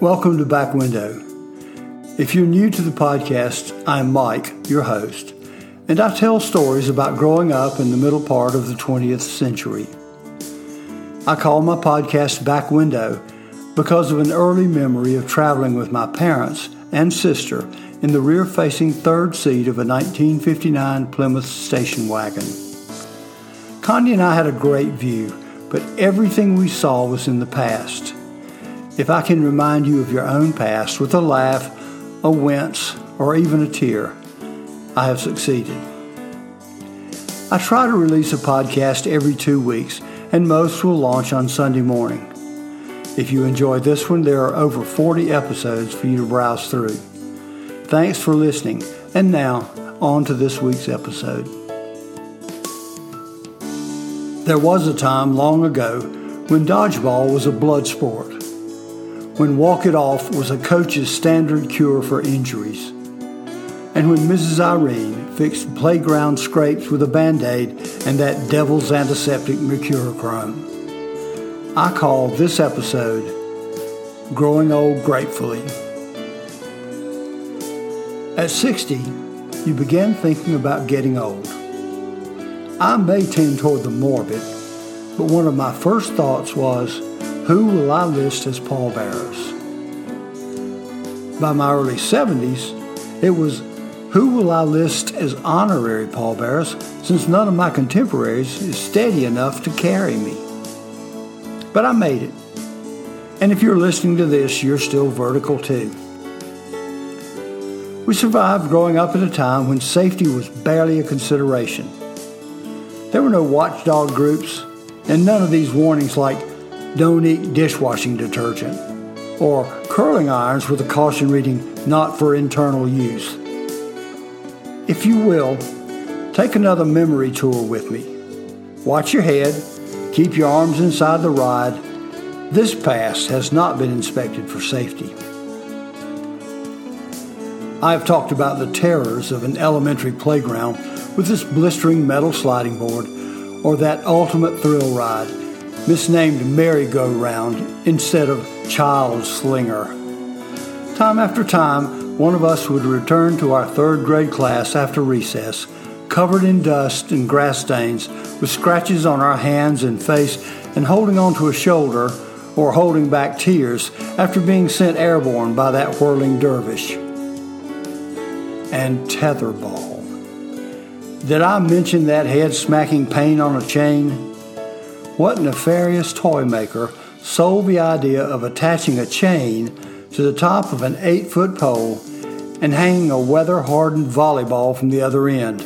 Welcome to Back Window. If you're new to the podcast, I'm Mike, your host, and I tell stories about growing up in the middle part of the 20th century. I call my podcast Back Window because of an early memory of traveling with my parents and sister in the rear facing third seat of a 1959 Plymouth station wagon. Connie and I had a great view, but everything we saw was in the past. If I can remind you of your own past with a laugh, a wince, or even a tear, I have succeeded. I try to release a podcast every two weeks, and most will launch on Sunday morning. If you enjoyed this one, there are over 40 episodes for you to browse through. Thanks for listening, and now on to this week's episode. There was a time long ago when dodgeball was a blood sport when walk it off was a coach's standard cure for injuries, and when Mrs. Irene fixed playground scrapes with a band aid and that devil's antiseptic mercurochrome. I call this episode Growing Old Gratefully. At 60, you begin thinking about getting old. I may tend toward the morbid, but one of my first thoughts was, who will I list as pallbearers? By my early 70s, it was who will I list as honorary pallbearers since none of my contemporaries is steady enough to carry me? But I made it. And if you're listening to this, you're still vertical too. We survived growing up at a time when safety was barely a consideration. There were no watchdog groups, and none of these warnings like don't eat dishwashing detergent, or curling irons with a caution reading not for internal use. If you will, take another memory tour with me. Watch your head, keep your arms inside the ride. This pass has not been inspected for safety. I have talked about the terrors of an elementary playground with this blistering metal sliding board or that ultimate thrill ride misnamed merry-go-round instead of child slinger. Time after time, one of us would return to our third grade class after recess, covered in dust and grass stains, with scratches on our hands and face, and holding onto a shoulder or holding back tears after being sent airborne by that whirling dervish. And tetherball. Did I mention that head smacking pain on a chain? What nefarious toy maker sold the idea of attaching a chain to the top of an eight foot pole and hanging a weather hardened volleyball from the other end?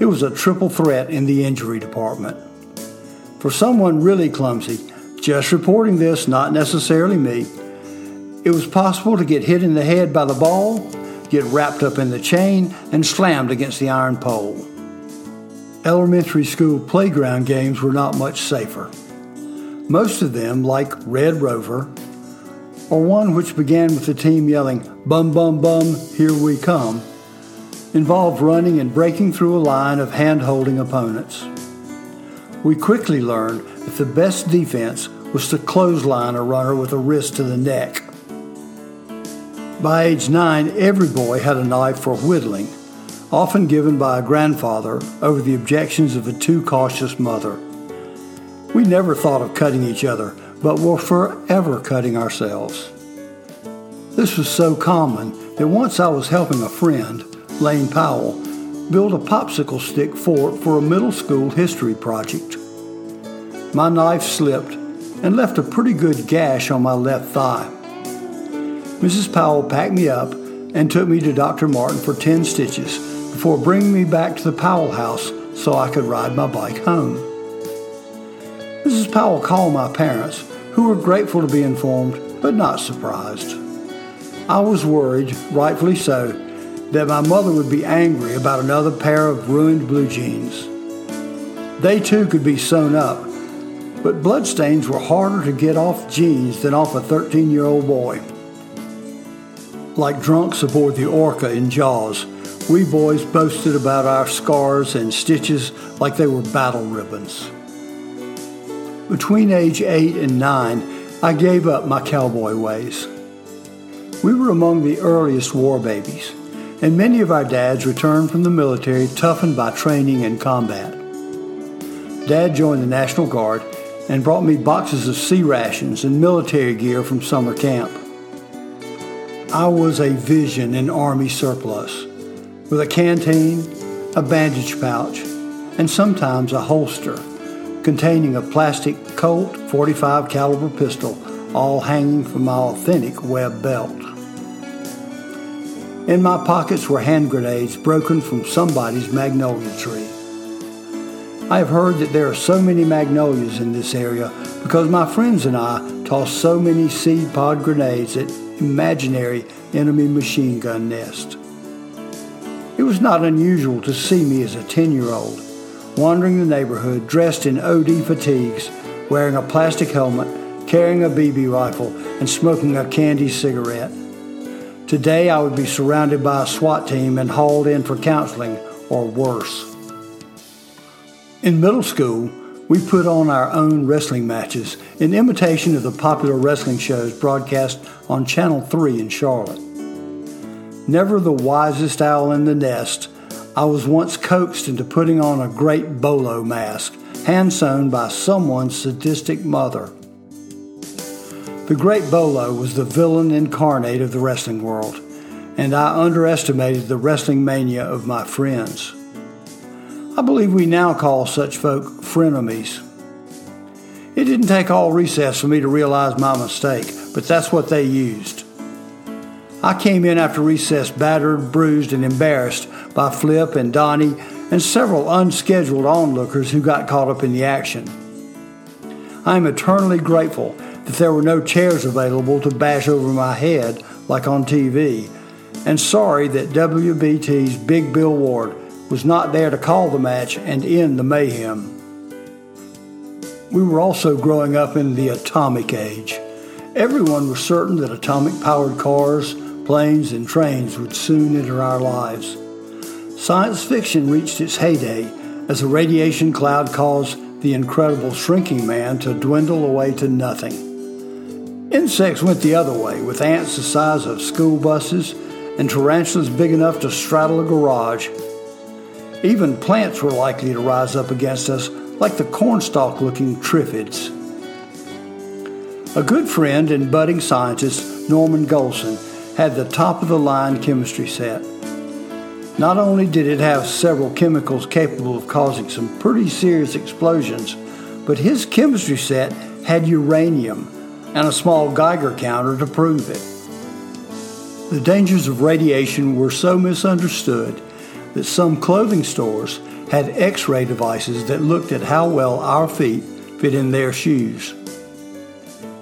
It was a triple threat in the injury department. For someone really clumsy, just reporting this, not necessarily me, it was possible to get hit in the head by the ball, get wrapped up in the chain, and slammed against the iron pole elementary school playground games were not much safer. Most of them, like Red Rover, or one which began with the team yelling, Bum, bum, bum, here we come, involved running and breaking through a line of hand holding opponents. We quickly learned that the best defense was to clothesline a runner with a wrist to the neck. By age nine, every boy had a knife for whittling often given by a grandfather over the objections of a too cautious mother. We never thought of cutting each other, but were forever cutting ourselves. This was so common that once I was helping a friend, Lane Powell, build a popsicle stick fort for a middle school history project. My knife slipped and left a pretty good gash on my left thigh. Mrs. Powell packed me up and took me to Dr. Martin for 10 stitches before bringing me back to the Powell house so I could ride my bike home. Mrs. Powell called my parents, who were grateful to be informed but not surprised. I was worried, rightfully so, that my mother would be angry about another pair of ruined blue jeans. They too could be sewn up, but bloodstains were harder to get off jeans than off a 13 year old boy. Like drunks aboard the Orca in Jaws, we boys boasted about our scars and stitches like they were battle ribbons. Between age 8 and 9, I gave up my cowboy ways. We were among the earliest war babies, and many of our dads returned from the military toughened by training and combat. Dad joined the National Guard and brought me boxes of C rations and military gear from summer camp. I was a vision in Army surplus, with a canteen, a bandage pouch, and sometimes a holster containing a plastic Colt 45 caliber pistol, all hanging from my authentic web belt. In my pockets were hand grenades broken from somebody's magnolia tree. I have heard that there are so many magnolias in this area because my friends and I tossed so many seed pod grenades at imaginary enemy machine gun nests. It was not unusual to see me as a 10 year old wandering the neighborhood dressed in OD fatigues, wearing a plastic helmet, carrying a BB rifle, and smoking a candy cigarette. Today I would be surrounded by a SWAT team and hauled in for counseling or worse. In middle school, we put on our own wrestling matches in imitation of the popular wrestling shows broadcast on Channel 3 in Charlotte. Never the wisest owl in the nest, I was once coaxed into putting on a Great Bolo mask, hand sewn by someone's sadistic mother. The Great Bolo was the villain incarnate of the wrestling world, and I underestimated the wrestling mania of my friends. I believe we now call such folk frenemies. It didn't take all recess for me to realize my mistake, but that's what they used. I came in after recess battered, bruised, and embarrassed by Flip and Donnie and several unscheduled onlookers who got caught up in the action. I am eternally grateful that there were no chairs available to bash over my head like on TV, and sorry that WBT's Big Bill Ward was not there to call the match and end the mayhem. We were also growing up in the atomic age. Everyone was certain that atomic powered cars, planes, and trains would soon enter our lives. Science fiction reached its heyday as a radiation cloud caused the incredible shrinking man to dwindle away to nothing. Insects went the other way, with ants the size of school buses and tarantulas big enough to straddle a garage. Even plants were likely to rise up against us, like the cornstalk looking triffids. A good friend and budding scientist, Norman Golson, had the top of the line chemistry set. Not only did it have several chemicals capable of causing some pretty serious explosions, but his chemistry set had uranium and a small Geiger counter to prove it. The dangers of radiation were so misunderstood that some clothing stores had x ray devices that looked at how well our feet fit in their shoes.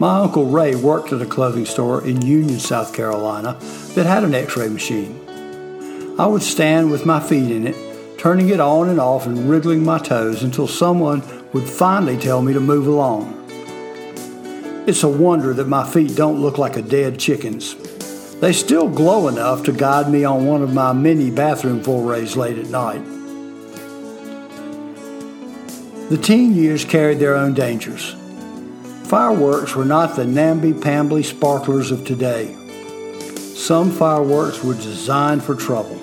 My Uncle Ray worked at a clothing store in Union, South Carolina that had an x ray machine. I would stand with my feet in it, turning it on and off and wriggling my toes until someone would finally tell me to move along. It's a wonder that my feet don't look like a dead chicken's. They still glow enough to guide me on one of my many bathroom forays late at night. The teen years carried their own dangers. Fireworks were not the namby-pamby sparklers of today. Some fireworks were designed for trouble.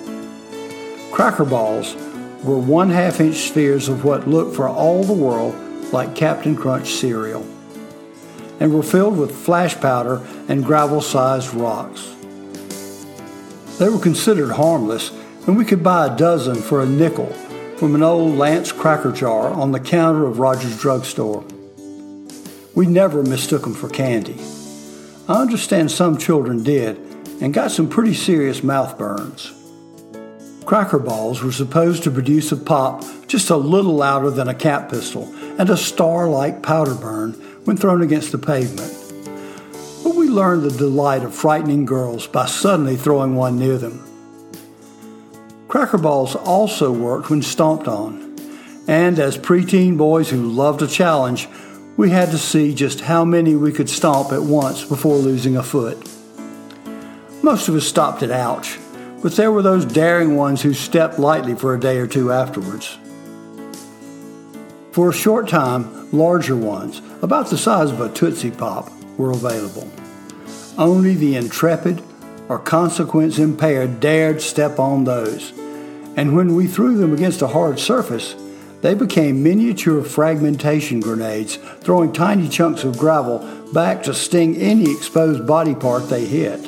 Cracker balls were one half inch spheres of what looked for all the world like Cap'n Crunch cereal, and were filled with flash powder and gravel sized rocks. They were considered harmless, and we could buy a dozen for a nickel from an old Lance cracker jar on the counter of Rogers Drugstore. We never mistook them for candy. I understand some children did and got some pretty serious mouth burns. Cracker balls were supposed to produce a pop just a little louder than a cap pistol and a star like powder burn when thrown against the pavement. But we learned the delight of frightening girls by suddenly throwing one near them. Cracker balls also worked when stomped on, and as preteen boys who loved a challenge, we had to see just how many we could stomp at once before losing a foot. Most of us stopped at ouch but there were those daring ones who stepped lightly for a day or two afterwards. For a short time, larger ones, about the size of a Tootsie Pop, were available. Only the intrepid, or consequence impaired dared step on those. And when we threw them against a hard surface, they became miniature fragmentation grenades, throwing tiny chunks of gravel back to sting any exposed body part they hit.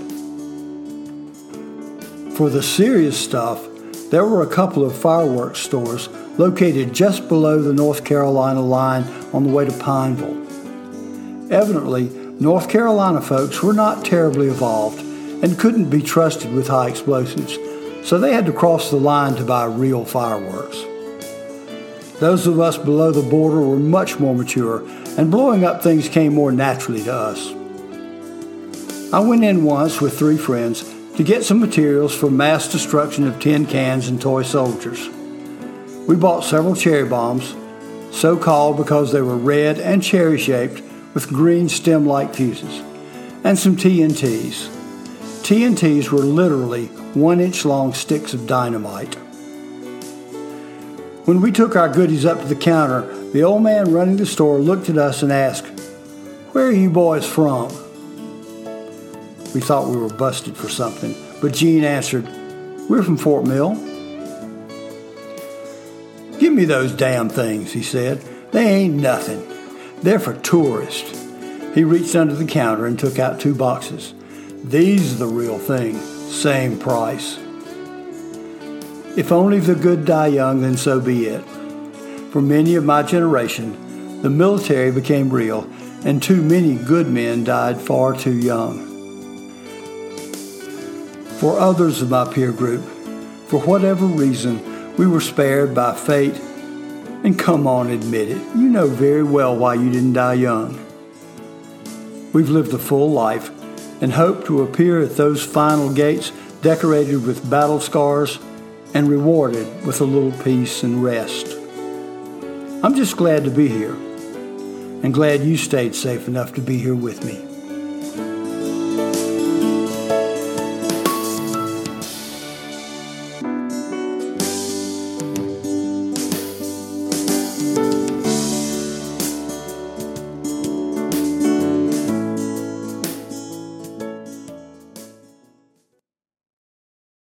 For the serious stuff, there were a couple of fireworks stores located just below the North Carolina line on the way to Pineville. Evidently, North Carolina folks were not terribly evolved and couldn't be trusted with high explosives, so they had to cross the line to buy real fireworks. Those of us below the border were much more mature, and blowing up things came more naturally to us. I went in once with three friends to get some materials for mass destruction of tin cans and toy soldiers. We bought several cherry bombs, so called because they were red and cherry shaped with green stem like fuses, and some TNTs. TNTs were literally one inch long sticks of dynamite. When we took our goodies up to the counter, the old man running the store looked at us and asked, Where are you boys from? We thought we were busted for something, but Gene answered, We're from Fort Mill. Give me those damn things, he said. They ain't nothing. They're for tourists. He reached under the counter and took out two boxes. These are the real thing, same price. If only the good die young, then so be it. For many of my generation, the military became real, and too many good men died far too young. For others of my peer group, for whatever reason, we were spared by fate. And come on, admit it, you know very well why you didn't die young. We've lived a full life and hope to appear at those final gates decorated with battle scars and rewarded with a little peace and rest. I'm just glad to be here and glad you stayed safe enough to be here with me.